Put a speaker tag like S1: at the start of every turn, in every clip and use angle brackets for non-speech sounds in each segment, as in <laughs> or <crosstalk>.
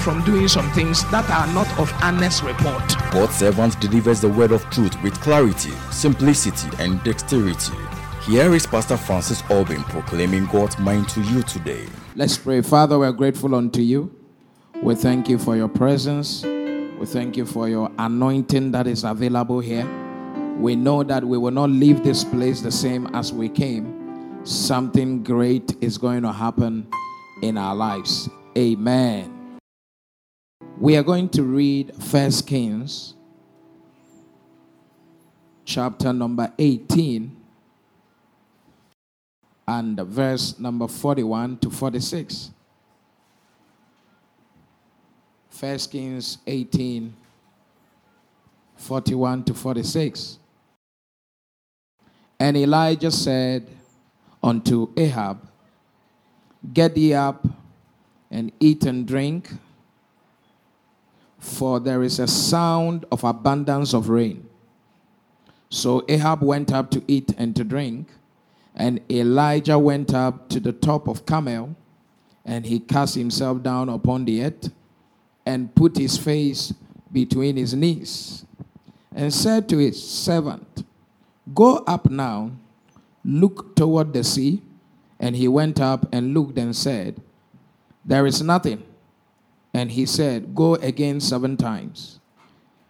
S1: from doing some things that are not of honest report.
S2: God's servant delivers the word of truth with clarity, simplicity, and dexterity. Here is Pastor Francis Albin proclaiming God's mind to you today.
S1: Let's pray. Father, we're grateful unto you. We thank you for your presence. We thank you for your anointing that is available here. We know that we will not leave this place the same as we came. Something great is going to happen in our lives. Amen. We are going to read First Kings chapter number 18 and verse number 41 to 46. First Kings 18 41 to 46. And Elijah said unto Ahab, Get thee up and eat and drink for there is a sound of abundance of rain. So Ahab went up to eat and to drink, and Elijah went up to the top of Carmel, and he cast himself down upon the earth, and put his face between his knees, and said to his servant, Go up now, look toward the sea. And he went up and looked and said, There is nothing. And he said, Go again seven times.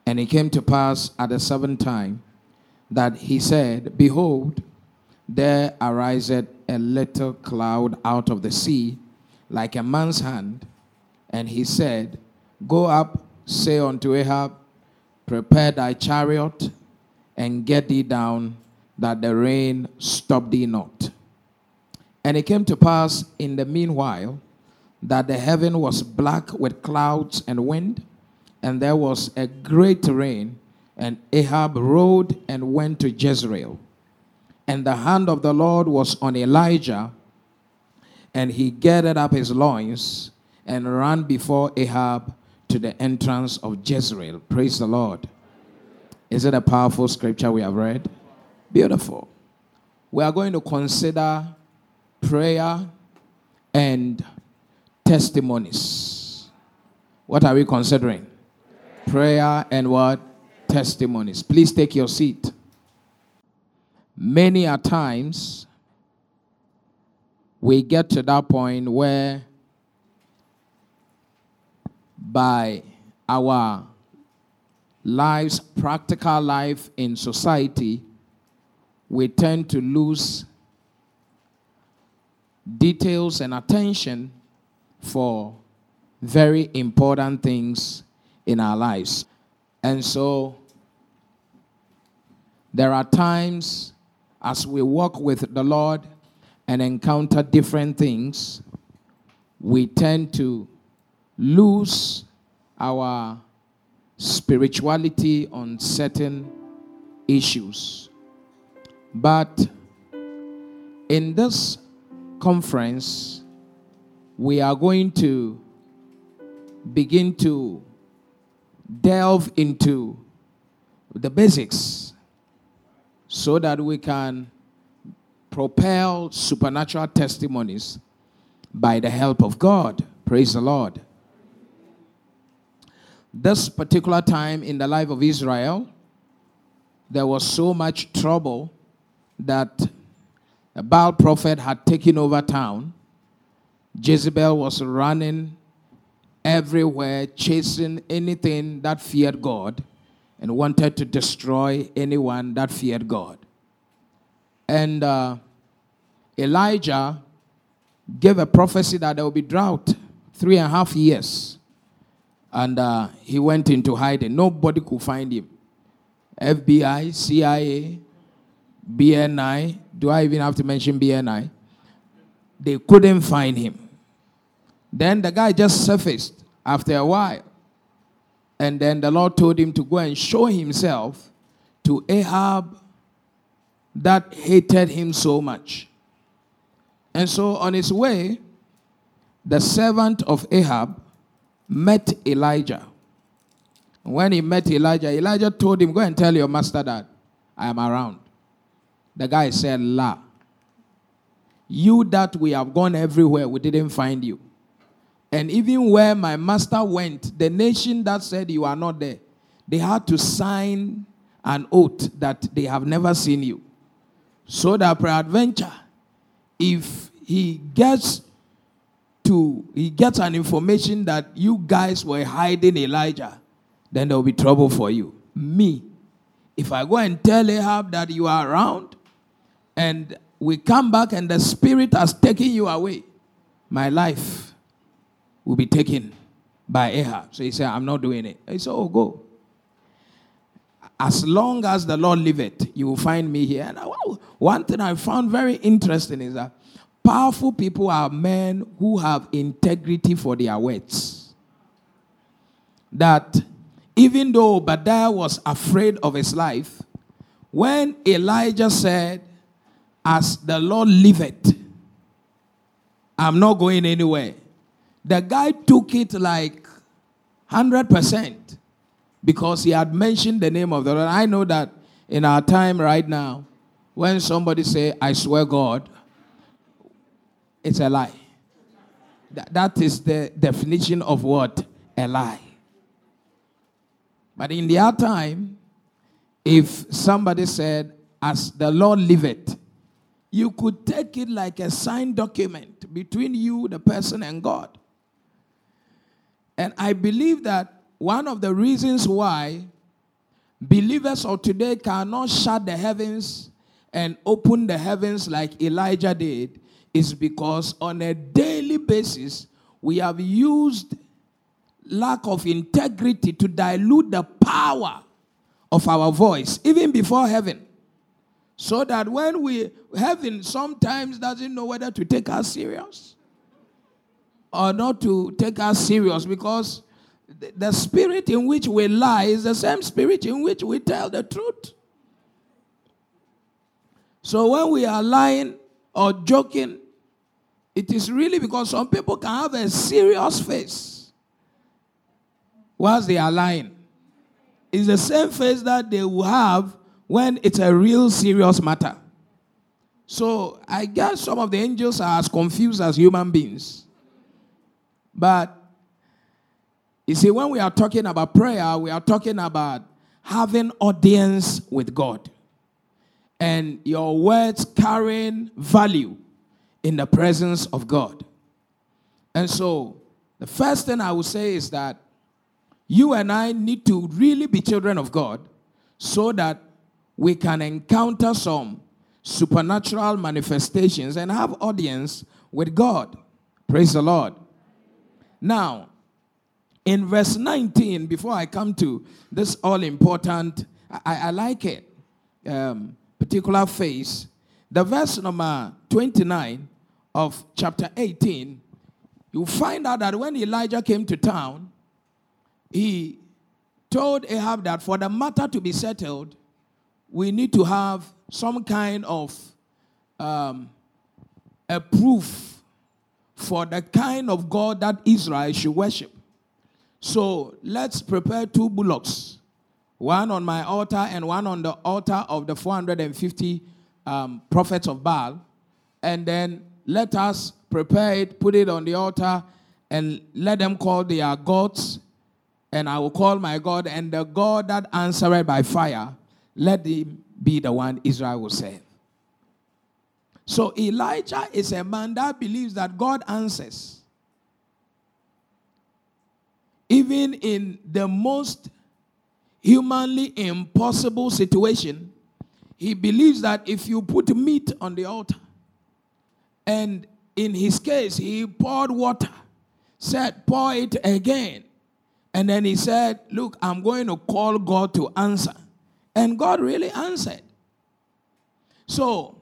S1: And it came to pass at the seventh time that he said, Behold, there ariseth a little cloud out of the sea, like a man's hand. And he said, Go up, say unto Ahab, Prepare thy chariot, and get thee down, that the rain stop thee not. And it came to pass in the meanwhile that the heaven was black with clouds and wind, and there was a great rain, and Ahab rode and went to Jezreel. And the hand of the Lord was on Elijah, and he gathered up his loins and ran before Ahab to the entrance of Jezreel. Praise the Lord. Is it a powerful scripture we have read? Beautiful. We are going to consider prayer and testimonies. What are we considering? Prayer and what? Testimonies. Please take your seat. Many a times we get to that point where by our lives, practical life in society, we tend to lose details and attention for very important things in our lives. And so there are times as we walk with the Lord and encounter different things, we tend to lose our spirituality on certain issues. But in this conference, we are going to begin to delve into the basics so that we can propel supernatural testimonies by the help of God. Praise the Lord. This particular time in the life of Israel, there was so much trouble that a Baal prophet had taken over town Jezebel was running everywhere, chasing anything that feared God and wanted to destroy anyone that feared God. And uh, Elijah gave a prophecy that there will be drought three and a half years. And uh, he went into hiding. Nobody could find him. FBI, CIA, BNI. Do I even have to mention BNI? They couldn't find him. Then the guy just surfaced after a while. And then the Lord told him to go and show himself to Ahab that hated him so much. And so on his way, the servant of Ahab met Elijah. When he met Elijah, Elijah told him, Go and tell your master that I am around. The guy said, La. You that we have gone everywhere, we didn't find you. And even where my master went, the nation that said you are not there, they had to sign an oath that they have never seen you. So that peradventure, if he gets to he gets an information that you guys were hiding Elijah, then there will be trouble for you. Me, if I go and tell Ahab that you are around, and we come back and the spirit has taken you away, my life will be taken by Ahab. So he said, I'm not doing it. He said, Oh, go. As long as the Lord liveth, you will find me here. And one thing I found very interesting is that powerful people are men who have integrity for their words. That even though Obadiah was afraid of his life, when Elijah said, As the Lord liveth, I'm not going anywhere, the guy took it like 100% because he had mentioned the name of the Lord. I know that in our time right now, when somebody say, I swear God, it's a lie. That, that is the definition of what? A lie. But in their time, if somebody said, as the Lord liveth, you could take it like a signed document between you, the person, and God. And I believe that one of the reasons why believers of today cannot shut the heavens and open the heavens like Elijah did is because on a daily basis we have used lack of integrity to dilute the power of our voice, even before heaven. So that when we, heaven sometimes doesn't know whether to take us serious or not to take us serious because the spirit in which we lie is the same spirit in which we tell the truth. So when we are lying or joking, it is really because some people can have a serious face whilst they are lying. It's the same face that they will have when it's a real serious matter. So I guess some of the angels are as confused as human beings. But you see, when we are talking about prayer, we are talking about having audience with God and your words carrying value in the presence of God. And so, the first thing I would say is that you and I need to really be children of God so that we can encounter some supernatural manifestations and have audience with God. Praise the Lord. Now, in verse 19, before I come to this all important, I, I, like it, um, particular phase, the verse number 29 of chapter 18, you find out that when Elijah came to town, he told Ahab that for the matter to be settled, we need to have some kind of um, a proof for the kind of God that Israel should worship. So let's prepare two bullocks, one on my altar and one on the altar of the 450 um, prophets of Baal. And then let us prepare it, put it on the altar, and let them call their gods. And I will call my God, and the God that answered by fire, let him be the one Israel will serve. So Elijah is a man that believes that God answers even in the most humanly impossible situation, he believes that if you put meat on the altar, and in his case, he poured water, said, pour it again. And then he said, Look, I'm going to call God to answer. And God really answered. So,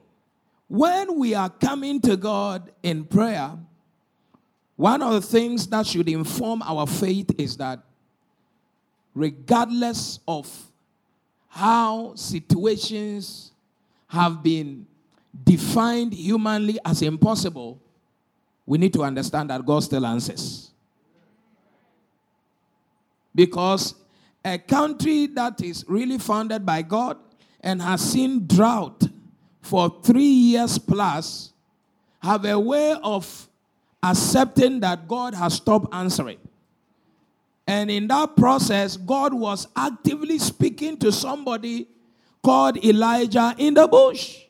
S1: when we are coming to God in prayer, one of the things that should inform our faith is that regardless of how situations have been defined humanly as impossible, we need to understand that God still answers. Because a country that is really founded by God and has seen drought for three years plus have a way of accepting that God has stopped answering. And in that process, God was actively speaking to somebody called Elijah in the bush.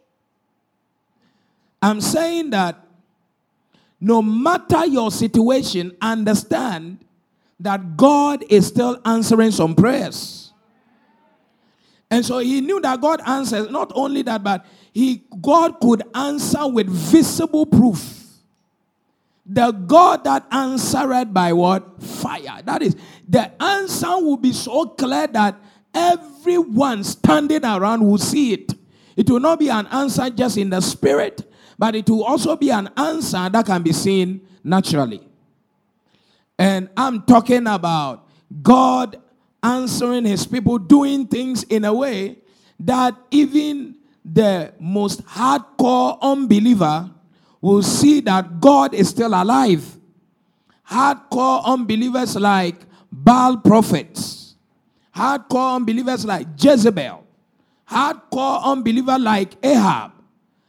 S1: I'm saying that no matter your situation, understand that God is still answering some prayers. And so he knew that God answers, not only that, but he God could answer with visible proof. The God that answered by what? Fire. That is, the answer will be so clear that everyone standing around will see it. It will not be an answer just in the spirit, but it will also be an answer that can be seen naturally. And I'm talking about God answering his people, doing things in a way that even the most hardcore unbeliever will see that God is still alive. Hardcore unbelievers like Baal prophets, hardcore unbelievers like Jezebel, hardcore unbeliever like Ahab,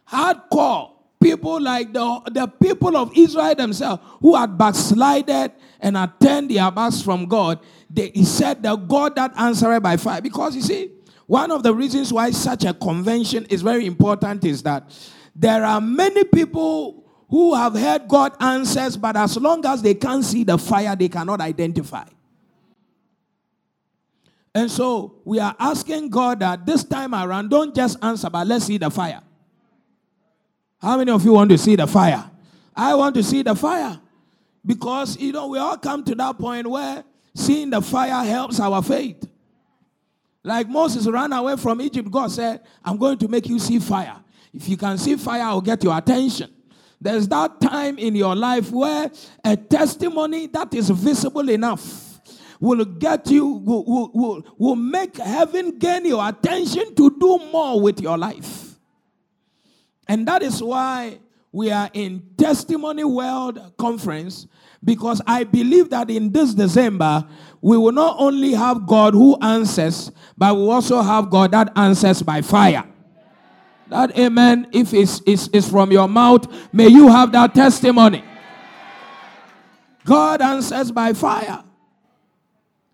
S1: hardcore people like the, the people of Israel themselves who had backslided and had turned their backs from God. They, he said, The God that answered by fire. Because you see, one of the reasons why such a convention is very important is that there are many people who have heard God answers, but as long as they can't see the fire, they cannot identify. And so we are asking God that this time around, don't just answer, but let's see the fire. How many of you want to see the fire? I want to see the fire. Because, you know, we all come to that point where seeing the fire helps our faith. Like Moses ran away from Egypt, God said, I'm going to make you see fire. If you can see fire, I'll get your attention. There's that time in your life where a testimony that is visible enough will get you, will, will, will, make heaven gain your attention to do more with your life. And that is why we are in Testimony World Conference because I believe that in this December, we will not only have God who answers, but we also have God that answers by fire. That amen, if it's, it's, it's from your mouth, may you have that testimony. God answers by fire.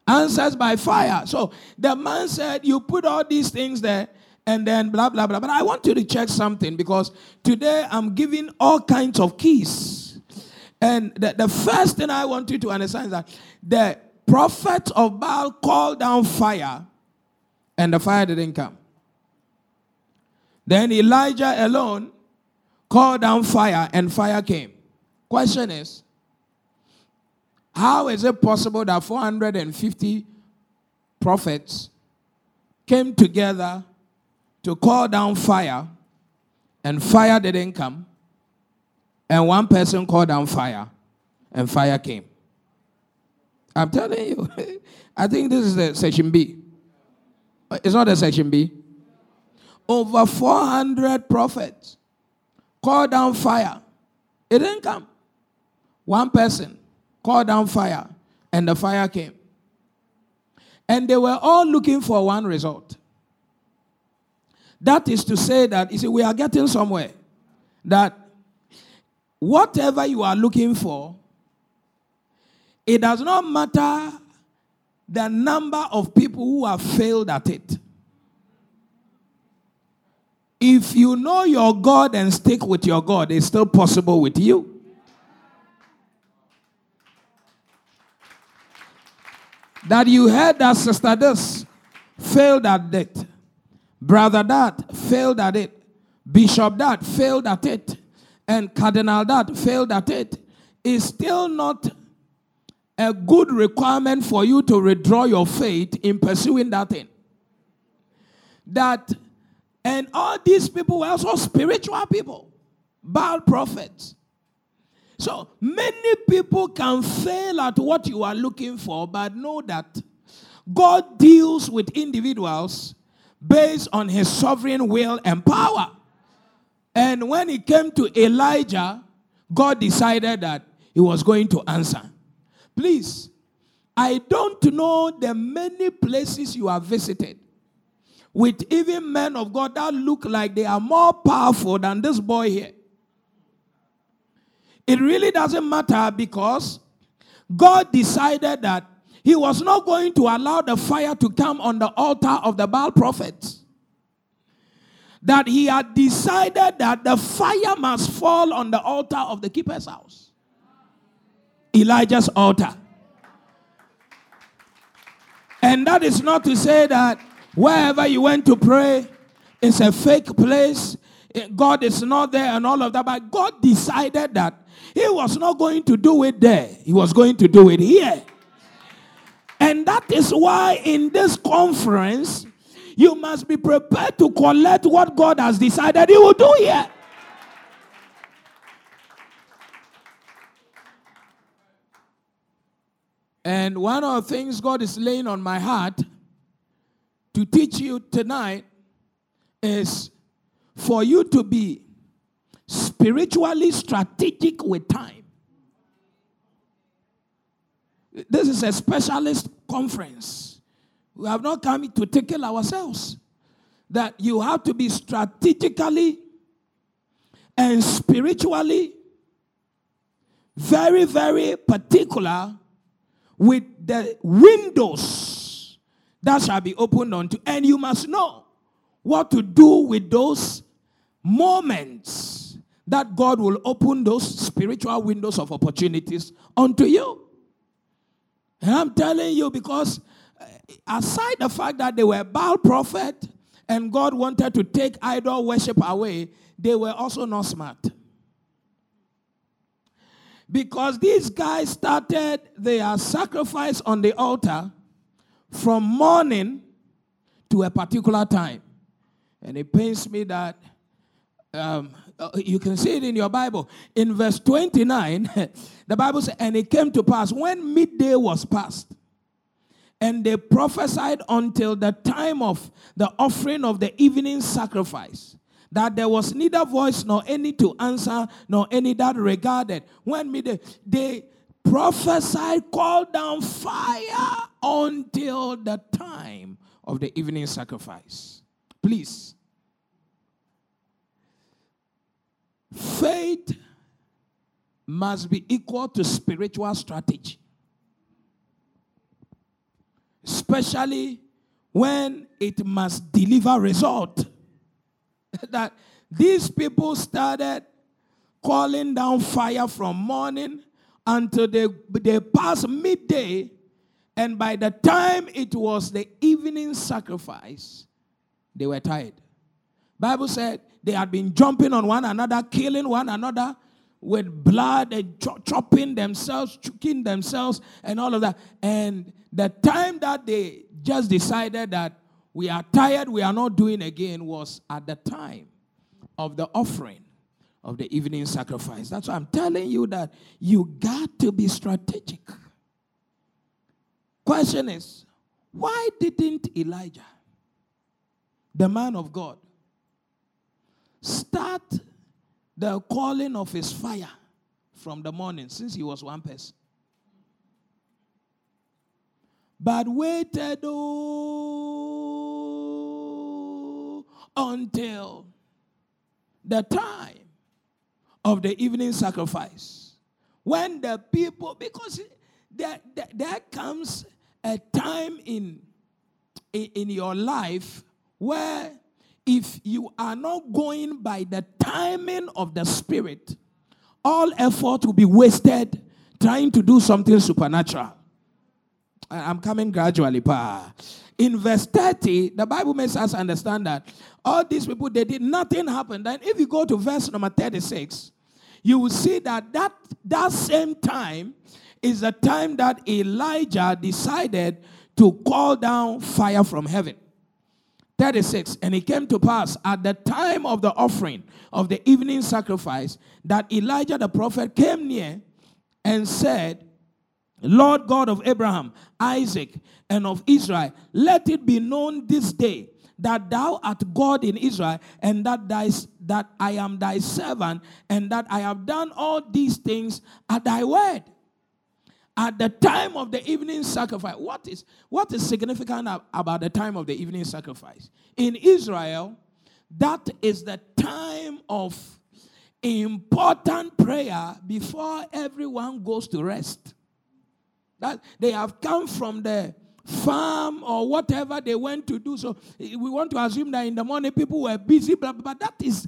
S1: Answers by fire. So the man said, You put all these things there and then blah, blah, blah. But I want you to check something because today I'm giving all kinds of keys. And the, the first thing I want you to understand is that the prophet of Baal called down fire and the fire didn't come. Then Elijah alone called down fire and fire came. Question is, how is it possible that 450 prophets came together to call down fire and fire didn't come, and one person called down fire and fire came? I'm telling you, <laughs> I think this is the section B. It's not the section B over 400 prophets called down fire. It didn't come. One person called down fire, and the fire came. And they were all looking for one result. That is to say that, you see, we are getting somewhere. That whatever you are looking for, it does not matter the number of people who have failed at it. If you know your God and stick with your God, it's still possible with you. That you heard that sister this failed at it, brother that failed at it, bishop that failed at it, and cardinal that failed at it, is still not a good requirement for you to withdraw your faith in pursuing that thing. That and all these people were also spiritual people, Baal prophets. So many people can fail at what you are looking for, but know that God deals with individuals based on his sovereign will and power. And when it came to Elijah, God decided that he was going to answer. Please, I don't know the many places you have visited with even men of God that look like they are more powerful than this boy here. It really doesn't matter because God decided that he was not going to allow the fire to come on the altar of the Baal prophets. That he had decided that the fire must fall on the altar of the keeper's house. Elijah's altar. And that is not to say that wherever you went to pray, it's a fake place, God is not there, and all of that. But God decided that He was not going to do it there, He was going to do it here. And that is why in this conference, you must be prepared to collect what God has decided He will do here. And one of the things God is laying on my heart to teach you tonight is for you to be spiritually strategic with time. Is a specialist conference. We have not come to tickle ourselves. That you have to be strategically and spiritually very, very particular with the windows that shall be opened unto. And you must know what to do with those moments that God will open those spiritual windows of opportunities unto you. And I'm telling you because uh, aside the fact that they were Baal prophet and God wanted to take idol worship away, they were also not smart. Because these guys started their sacrifice on the altar from morning to a particular time. And it pains me that um, uh, you can see it in your Bible. In verse 29, <laughs> the Bible says, And it came to pass when midday was past, and they prophesied until the time of the offering of the evening sacrifice, that there was neither voice nor any to answer, nor any that regarded. When midday, they prophesied, called down fire until the time of the evening sacrifice. Please Faith must be equal to spiritual strategy. Especially when it must deliver result. <laughs> that these people started calling down fire from morning until they, they passed midday and by the time it was the evening sacrifice they were tired bible said they had been jumping on one another, killing one another with blood, and chopping themselves, choking themselves, and all of that. And the time that they just decided that we are tired, we are not doing again, was at the time of the offering of the evening sacrifice. That's why I'm telling you that you got to be strategic. Question is, why didn't Elijah, the man of God, start the calling of his fire from the morning since he was one person. But waited oh, until the time of the evening sacrifice. When the people, because there, there, there comes a time in, in, in your life where if you are not going by the timing of the Spirit, all effort will be wasted trying to do something supernatural. I'm coming gradually, pa. In verse 30, the Bible makes us understand that all these people, they did nothing happen. Then if you go to verse number 36, you will see that that, that same time is the time that Elijah decided to call down fire from heaven. 36 And it came to pass at the time of the offering of the evening sacrifice that Elijah the prophet came near and said, Lord God of Abraham, Isaac, and of Israel, let it be known this day that thou art God in Israel, and that thy, that I am thy servant, and that I have done all these things at thy word. At the time of the evening sacrifice, what is what is significant about the time of the evening sacrifice? In Israel, that is the time of important prayer before everyone goes to rest. That they have come from the farm or whatever they went to do. So we want to assume that in the morning people were busy, but, but that is,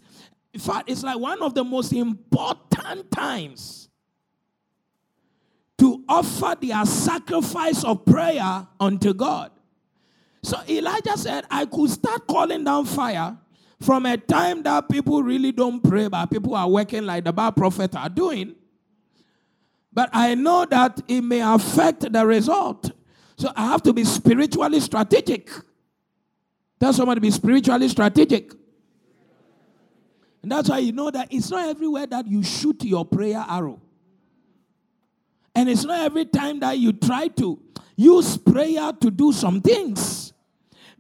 S1: in fact, it's like one of the most important times to offer their sacrifice of prayer unto God. So Elijah said, I could start calling down fire from a time that people really don't pray, but people are working like the Baal prophet are doing. But I know that it may affect the result. So I have to be spiritually strategic. Tell somebody to be spiritually strategic. And that's why you know that it's not everywhere that you shoot your prayer arrow. And it's not every time that you try to use prayer to do some things.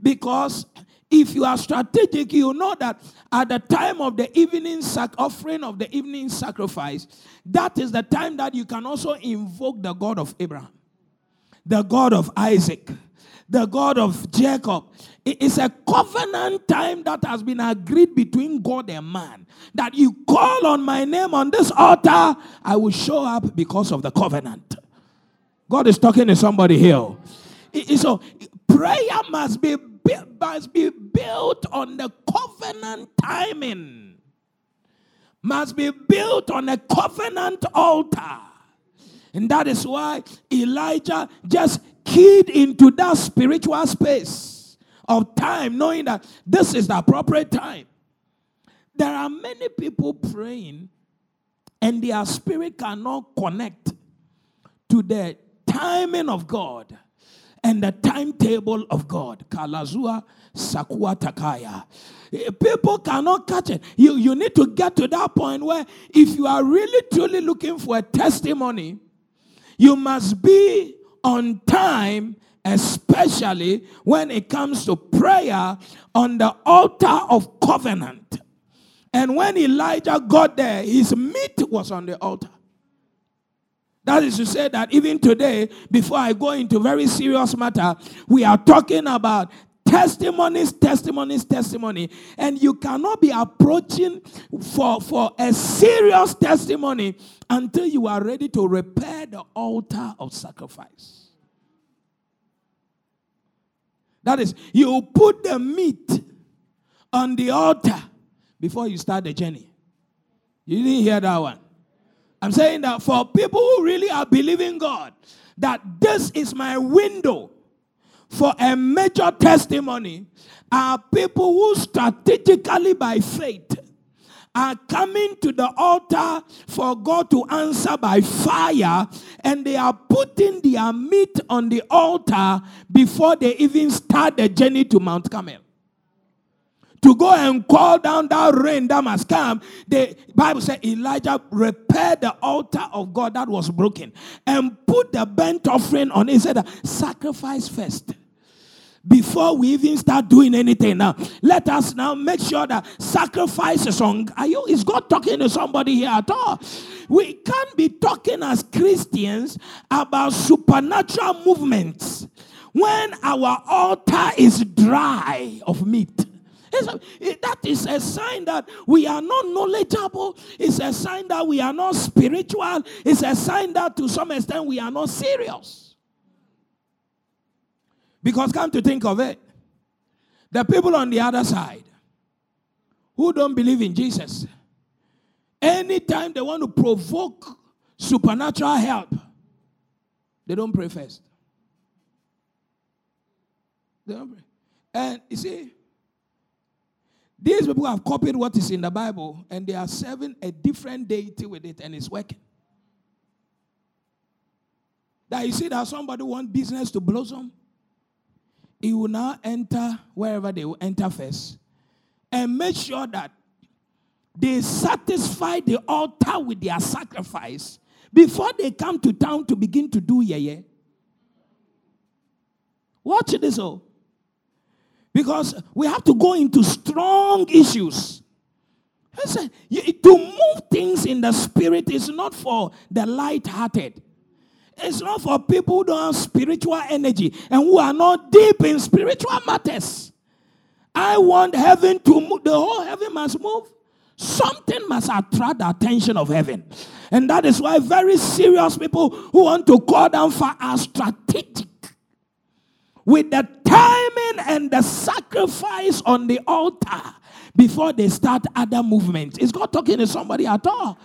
S1: Because if you are strategic, you know that at the time of the evening sac- offering of the evening sacrifice, that is the time that you can also invoke the God of Abraham, the God of Isaac, the God of Jacob. It's a covenant time that has been agreed between God and man. That you call on my name on this altar, I will show up because of the covenant. God is talking to somebody here. So prayer must be must be built on the covenant timing, must be built on a covenant altar. And that is why Elijah just keyed into that spiritual space of time, knowing that this is the appropriate time. There are many people praying, and their spirit cannot connect to the timing of God and the timetable of God. Kalazua Sakua Takaya. People cannot catch it. You, you need to get to that point where if you are really truly looking for a testimony, you must be on time, especially when it comes to prayer on the altar of covenant. And when Elijah got there, his meat was on the altar. That is to say that even today, before I go into very serious matter, we are talking about testimonies, testimonies, testimony. And you cannot be approaching for, for a serious testimony until you are ready to repair the altar of sacrifice. That is, you put the meat on the altar before you start the journey. You didn't hear that one. I'm saying that for people who really are believing God, that this is my window for a major testimony, are people who strategically by faith are coming to the altar for God to answer by fire, and they are putting their meat on the altar before they even start the journey to Mount Carmel to go and call down that rain that must come. The Bible said Elijah repaired the altar of God that was broken and put the burnt offering on it. He said, sacrifice first. Before we even start doing anything now, let us now make sure that sacrifice is on. Are you is God talking to somebody here at all? We can't be talking as Christians about supernatural movements when our altar is dry of meat. That is a sign that we are not knowledgeable. It's a sign that we are not spiritual. It's a sign that to some extent we are not serious. Because come to think of it, the people on the other side who don't believe in Jesus, anytime they want to provoke supernatural help, they don't pray first. They don't pray. And you see, these people have copied what is in the Bible and they are serving a different deity with it and it's working. That you see that somebody want business to blossom, he will now enter wherever they will enter first and make sure that they satisfy the altar with their sacrifice before they come to town to begin to do yeah. Watch this all. Oh. Because we have to go into strong issues. Listen, to move things in the spirit is not for the light-hearted. It's not for people who don't have spiritual energy and who are not deep in spiritual matters. I want heaven to move. The whole heaven must move. Something must attract the attention of heaven. And that is why very serious people who want to call down fire are strategic with the timing and the sacrifice on the altar before they start other movements. Is God talking to somebody at all?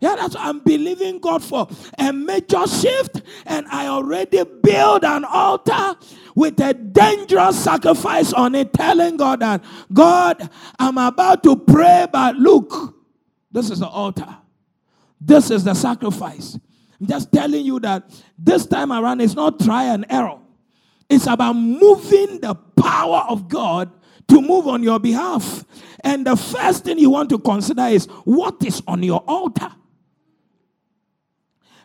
S1: Yeah, that's what I'm believing God for a major shift, and I already build an altar with a dangerous sacrifice on it, telling God that God, I'm about to pray, but look, this is the altar, this is the sacrifice. I'm just telling you that this time around it's not try and error. It's about moving the power of God to move on your behalf. And the first thing you want to consider is what is on your altar.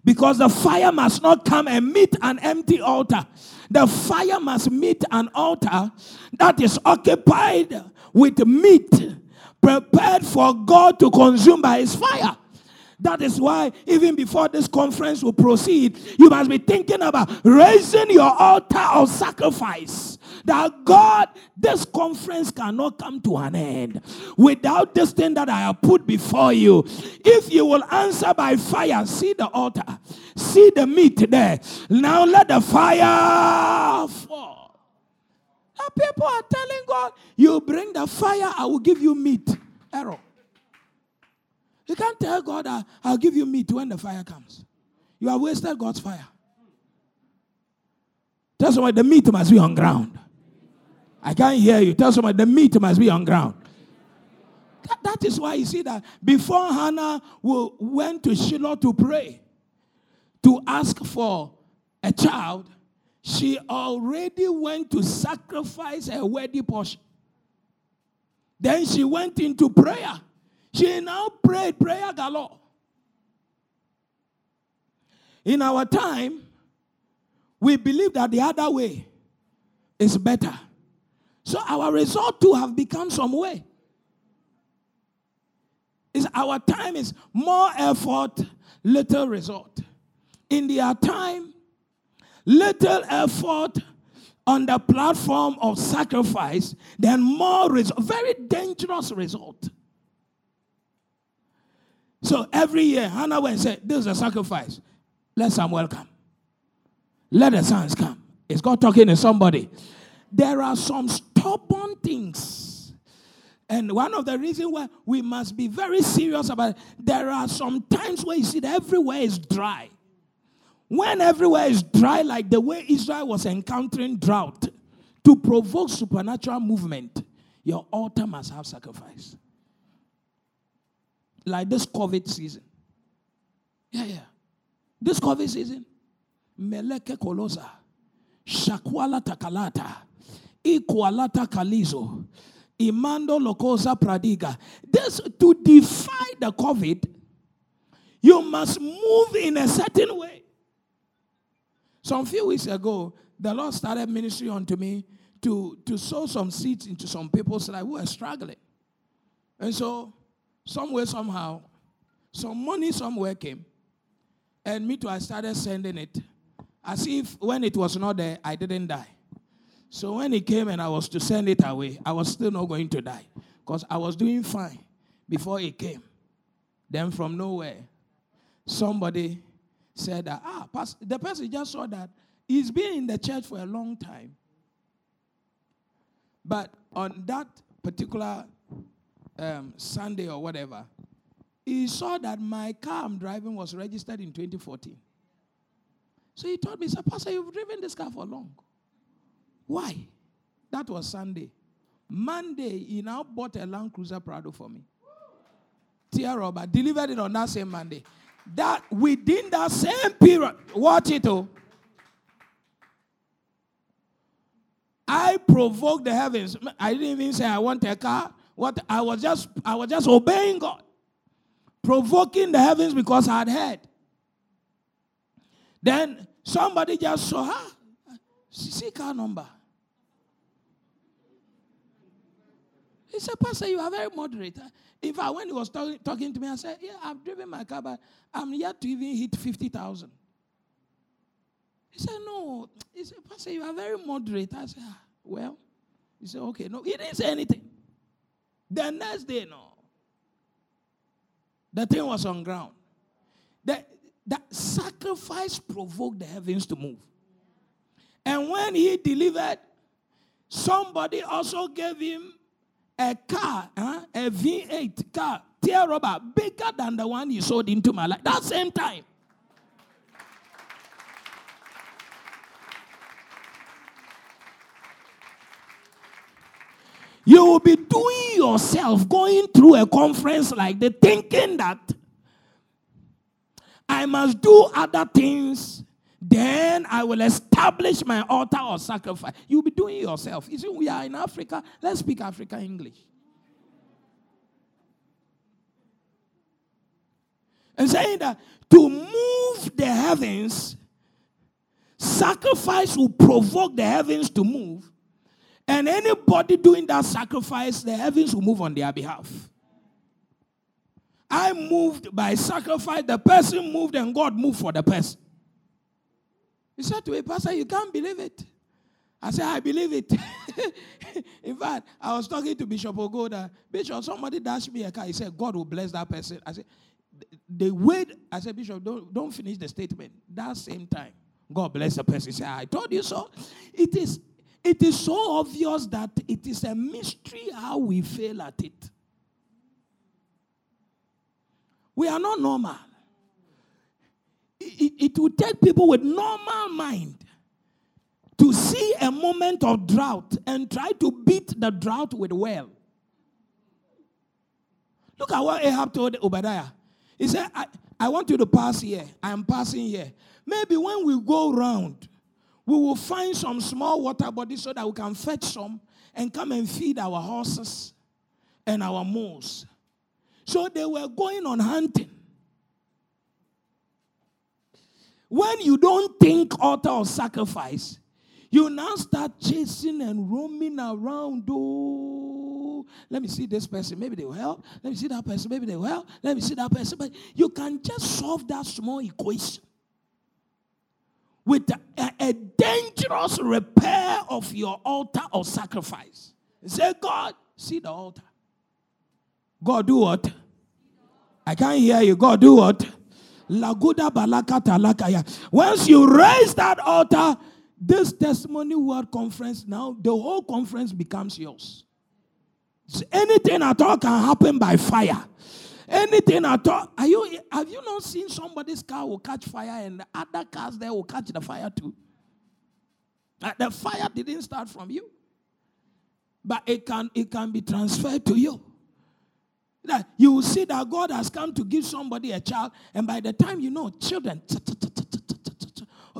S1: Because the fire must not come and meet an empty altar. The fire must meet an altar that is occupied with meat prepared for God to consume by his fire. That is why, even before this conference will proceed, you must be thinking about raising your altar of sacrifice. That God, this conference cannot come to an end without this thing that I have put before you. If you will answer by fire, see the altar, see the meat there. Now let the fire fall. Now people are telling God, You bring the fire, I will give you meat. Error. You can't tell God, ah, I'll give you meat when the fire comes. You have wasted God's fire. Tell someone the meat must be on ground. I can't hear you. Tell someone the meat must be on ground. That, that is why you see that before Hannah went to Shiloh to pray, to ask for a child, she already went to sacrifice her wedding portion. Then she went into prayer. She now prayed prayer galore. In our time, we believe that the other way is better. So our result to have become some way. Is our time is more effort, little result. In their time, little effort on the platform of sacrifice, then more result. Very dangerous result. So every year, Hannah went and said, This is a sacrifice. Let Samuel come. Let the sons come. Is God talking to somebody? There are some stubborn things. And one of the reasons why we must be very serious about it, there are some times where you see that everywhere is dry. When everywhere is dry, like the way Israel was encountering drought, to provoke supernatural movement, your altar must have sacrifice like this COVID season. Yeah, yeah. This COVID season, Meleke Kolosa, Shakwala Takalata, Ikualata Kalizo, Imando Lokosa Pradiga. This to defy the COVID, you must move in a certain way. Some few weeks ago, the Lord started ministry unto me to, to sow some seeds into some people's life who are struggling. And so somewhere, somehow, some money somewhere came. And me too, I started sending it. As if when it was not there, I didn't die. So when it came and I was to send it away, I was still not going to die. Because I was doing fine before it came. Then from nowhere, somebody said that, ah, the person just saw that he's been in the church for a long time. But on that particular um, Sunday or whatever, he saw that my car I'm driving was registered in 2014. So he told me, "Sir, Pastor, you've driven this car for long. Why? That was Sunday. Monday, he now bought a Land Cruiser Prado for me. Tear rubber, delivered it on that same Monday. That within that same period, watch it oh. I provoked the heavens. I didn't even say I want a car. What I was just I was just obeying God, provoking the heavens because I had heard. Then somebody just saw her. See car number. He said, Pastor, you are very moderate. In fact, when he was talk- talking to me, I said, Yeah, I've driven my car, but I'm yet to even hit 50,000. He said, No. He said, Pastor, you are very moderate. I said, ah, Well, he said, Okay. No, he didn't say anything. The next day, no. The thing was on ground. The, the sacrifice provoked the heavens to move. And when he delivered, somebody also gave him a car, huh? a V8 car, tear rubber, bigger than the one he sold into my life. That same time. You will be doing yourself going through a conference like the thinking that I must do other things, then I will establish my altar or sacrifice. You'll be doing yourself. You see, we are in Africa. Let's speak African English. And saying that to move the heavens, sacrifice will provoke the heavens to move. And anybody doing that sacrifice, the heavens will move on their behalf. I moved by sacrifice, the person moved, and God moved for the person. He said to a Pastor, you can't believe it. I said, I believe it. <laughs> In fact, I was talking to Bishop Ogoda. Bishop, somebody dashed me a car. He said, God will bless that person. I said, the way, I said, Bishop, don't, don't finish the statement. That same time, God bless the person. He said, I told you so. It is it is so obvious that it is a mystery how we fail at it. We are not normal. It, it, it will take people with normal mind to see a moment of drought and try to beat the drought with well. Look at what Ahab told Obadiah. He said, I, I want you to pass here. I am passing here. Maybe when we go round, we will find some small water bodies so that we can fetch some and come and feed our horses and our moles. So they were going on hunting. When you don't think altar or sacrifice, you now start chasing and roaming around. Oh, let me see this person. Maybe they will help. Let me see that person. Maybe they will help. Let me see that person. But you can just solve that small equation with a, a dangerous repair of your altar or sacrifice. Say, God, see the altar. God, do what? I can't hear you. God, do what? Laguda. Once you raise that altar, this testimony word conference now, the whole conference becomes yours. So anything at all can happen by fire. Anything at all. Are you have you not seen somebody's car will catch fire and the other cars there will catch the fire too? Uh, the fire didn't start from you. But it can it can be transferred to you. That you will see that God has come to give somebody a child, and by the time you know, children,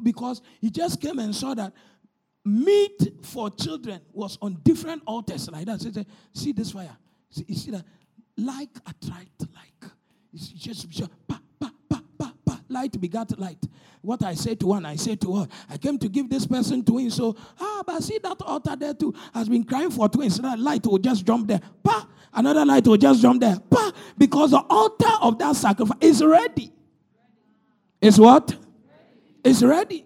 S1: because he just came and saw that meat for children was on different altars like that. See this fire. See, you see that like attract like. It's just, just pa, pa, pa, pa, pa. light begat light. What I say to one, I say to all. I came to give this person twins. So, ah, but see that altar there too has been crying for twins. That light will just jump there. Pa, another light will just jump there. Pa, because the altar of that sacrifice is ready. Is what? Is ready.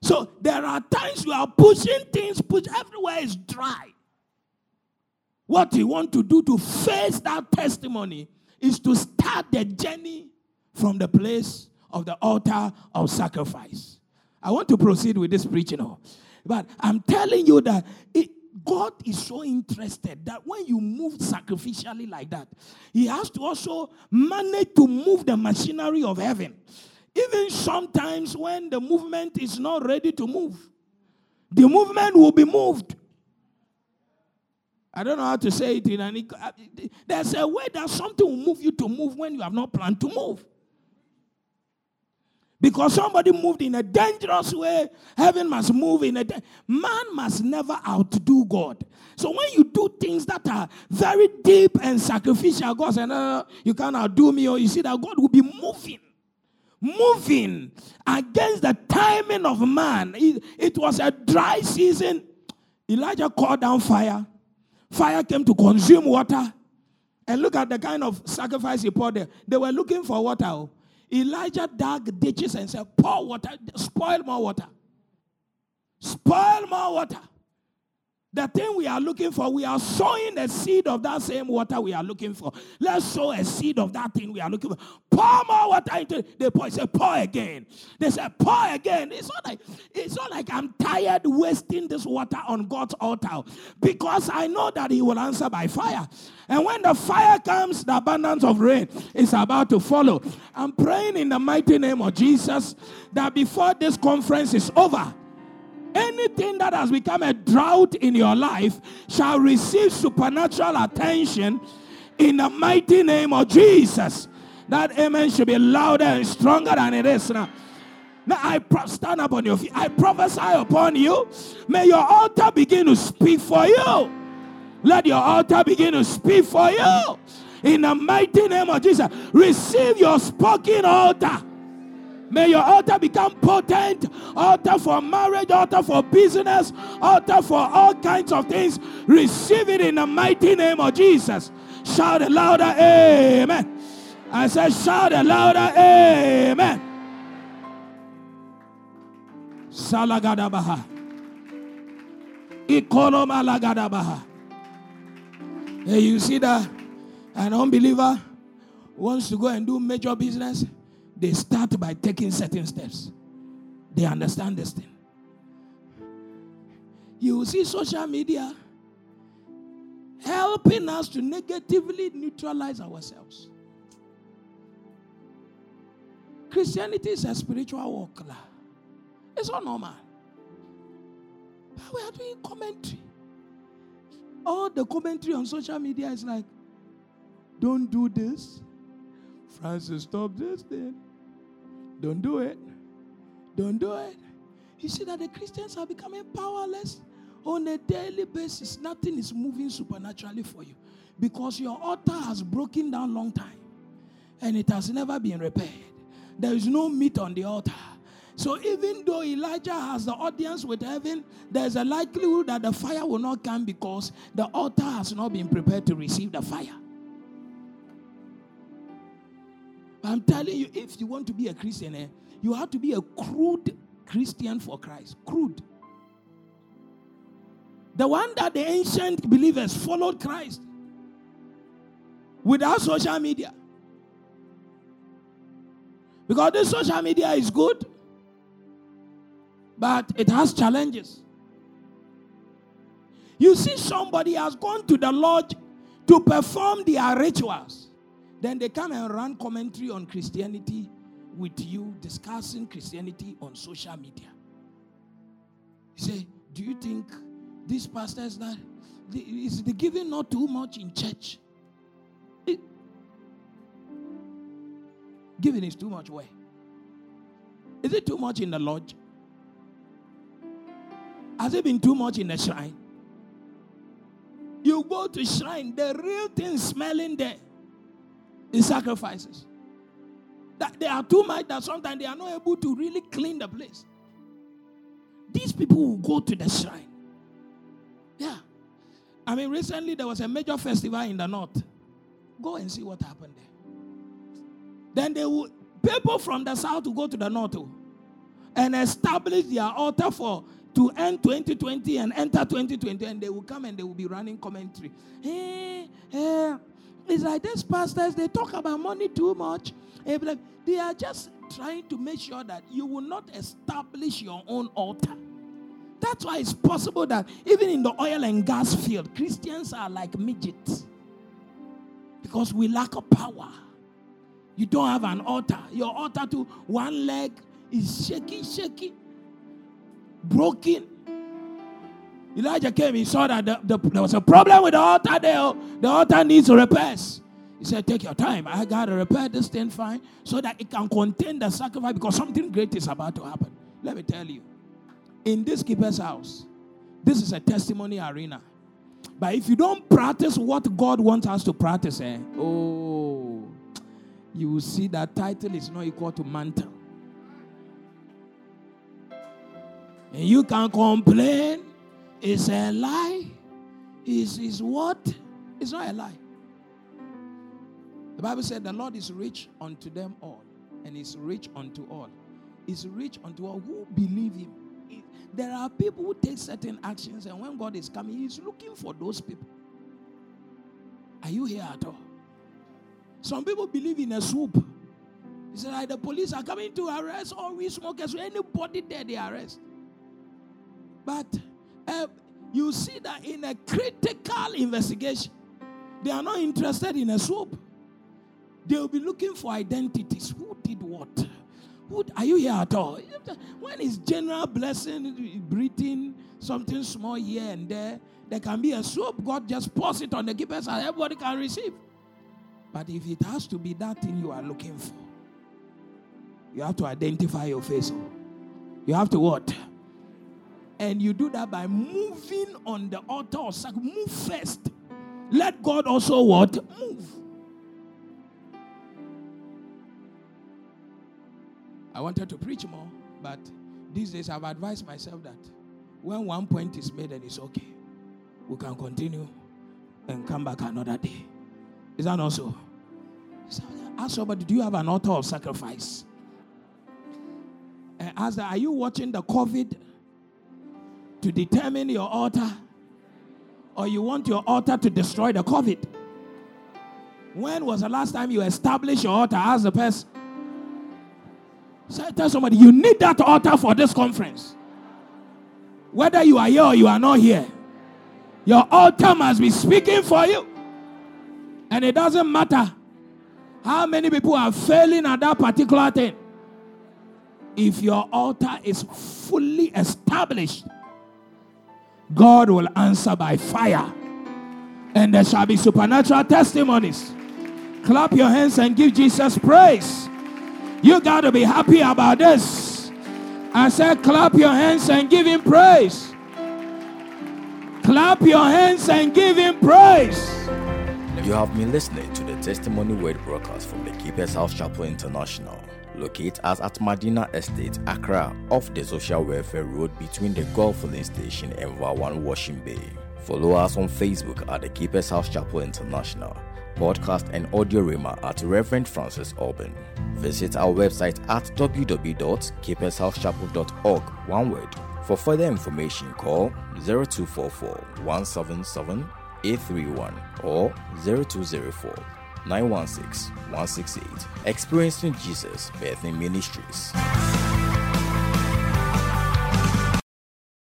S1: So there are times you are pushing things, push everywhere is dry. What you want to do to face that testimony is to start the journey from the place of the altar of sacrifice. I want to proceed with this preaching, oh. but I'm telling you that it, God is so interested that when you move sacrificially like that, He has to also manage to move the machinery of heaven. Even sometimes when the movement is not ready to move, the movement will be moved. I don't know how to say it in any. Uh, there's a way that something will move you to move when you have not planned to move. Because somebody moved in a dangerous way, heaven must move in a. Da- Man must never outdo God. So when you do things that are very deep and sacrificial, God said, no, you can't outdo me, or you see that God will be moving moving against the timing of man. It, it, was a dry season. Elijah called down fire. Fire came to consume water. And look at the kind of sacrifice he poured there. They were looking for water. Oh. Elijah dug ditches and said, Pour water, spoil more water. Spoil more water. The thing we are looking for, we are sowing the seed of that same water we are looking for. Let's sow a seed of that thing we are looking for. Pour more water into it. They pour, say, pour again. They say, pour again. It's not like it's not like I'm tired wasting this water on God's altar because I know that He will answer by fire. And when the fire comes, the abundance of rain is about to follow. I'm praying in the mighty name of Jesus that before this conference is over, anything that has become a drought in your life shall receive supernatural attention in the mighty name of Jesus. That amen should be louder and stronger than it is now. Now I pro- stand up on your feet. I prophesy upon you. May your altar begin to speak for you. Let your altar begin to speak for you. In the mighty name of Jesus, receive your spoken altar. May your altar become potent. Altar for marriage, altar for business, altar for all kinds of things. Receive it in the mighty name of Jesus. Shout it louder, amen. I said, shout it louder, amen. Salagadabaha. Ikoloma Hey, you see that an unbeliever wants to go and do major business they start by taking certain steps. They understand this thing. You see social media helping us to negatively neutralize ourselves. Christianity is a spiritual walk. It's not normal. But we are doing commentary. All the commentary on social media is like, don't do this. Francis, stop this thing. Don't do it. Don't do it. You see that the Christians are becoming powerless on a daily basis. Nothing is moving supernaturally for you because your altar has broken down long time and it has never been repaired. There is no meat on the altar. So even though Elijah has the audience with heaven, there's a likelihood that the fire will not come because the altar has not been prepared to receive the fire. I'm telling you, if you want to be a Christian, eh, you have to be a crude Christian for Christ. Crude. The one that the ancient believers followed Christ without social media. Because this social media is good, but it has challenges. You see, somebody has gone to the lodge to perform their rituals. Then they come and run commentary on Christianity with you, discussing Christianity on social media. You say, Do you think these pastors that is the giving not too much in church? It, giving is too much where? Is it too much in the lodge? Has it been too much in the shrine? You go to shrine, the real thing smelling there in sacrifices. That they are too much that sometimes they are not able to really clean the place. These people will go to the shrine. Yeah. I mean, recently there was a major festival in the north. Go and see what happened there. Then they will people from the south will go to the north oh, and establish their altar for to end 2020 and enter 2020, and they will come and they will be running commentary. Hey, hey, it's like these pastors, they talk about money too much. They are just trying to make sure that you will not establish your own altar. That's why it's possible that even in the oil and gas field, Christians are like midgets. Because we lack a power. You don't have an altar. Your altar to one leg is shaky, shaky, broken. Elijah came, he saw that the, the, there was a problem with the altar there. The altar needs repairs. He said, Take your time. I got to repair this thing fine so that it can contain the sacrifice because something great is about to happen. Let me tell you. In this keeper's house, this is a testimony arena. But if you don't practice what God wants us to practice, eh, oh, you will see that title is not equal to mantle. And you can complain it's a lie. is, is what? It's not a lie. The Bible said the Lord is rich unto them all, and is rich unto all. Is rich unto all who believe him. There are people who take certain actions, and when God is coming, He's looking for those people. Are you here at all? Some people believe in a swoop. He said, like, the police are coming to arrest all we smokers. Anybody there, they arrest. But you see that in a critical investigation, they are not interested in a swoop. They will be looking for identities. Who did what? Who, are you here at all? When is general blessing, breathing, something small here and there, there can be a swoop. God just pours it on the keepers and everybody can receive. But if it has to be that thing you are looking for, you have to identify your face. You have to what? And you do that by moving on the altar of sacrifice. Move first. Let God also what? Move. I wanted to preach more, but these days I've advised myself that when one point is made and it's okay, we can continue and come back another day. Is that not so? Ask somebody, do you have an altar of sacrifice? And ask are you watching the COVID to determine your altar? Or you want your altar to destroy the COVID? When was the last time you established your altar? Ask the person. So tell somebody, you need that altar for this conference. Whether you are here or you are not here, your altar must be speaking for you. And it doesn't matter how many people are failing at that particular thing. If your altar is fully established, God will answer by fire. And there shall be supernatural testimonies. Clap your hands and give Jesus praise. You got to be happy about this. I said, clap your hands and give him praise. Clap your hands and give him praise.
S2: You have been listening to the Testimony Word broadcast from the Keepers House Chapel International, located at Medina Estate, Accra, off the Social Welfare Road between the Gulf Filling Station and Vawan Washing Bay. Follow us on Facebook at the Keepers House Chapel International podcast and audio rima at Reverend Francis Auburn. Visit our website at www.keepershousechapel.org, one word. For further information, call 0244 177 831 or 0204 916 168. Experiencing Jesus Bethany Ministries.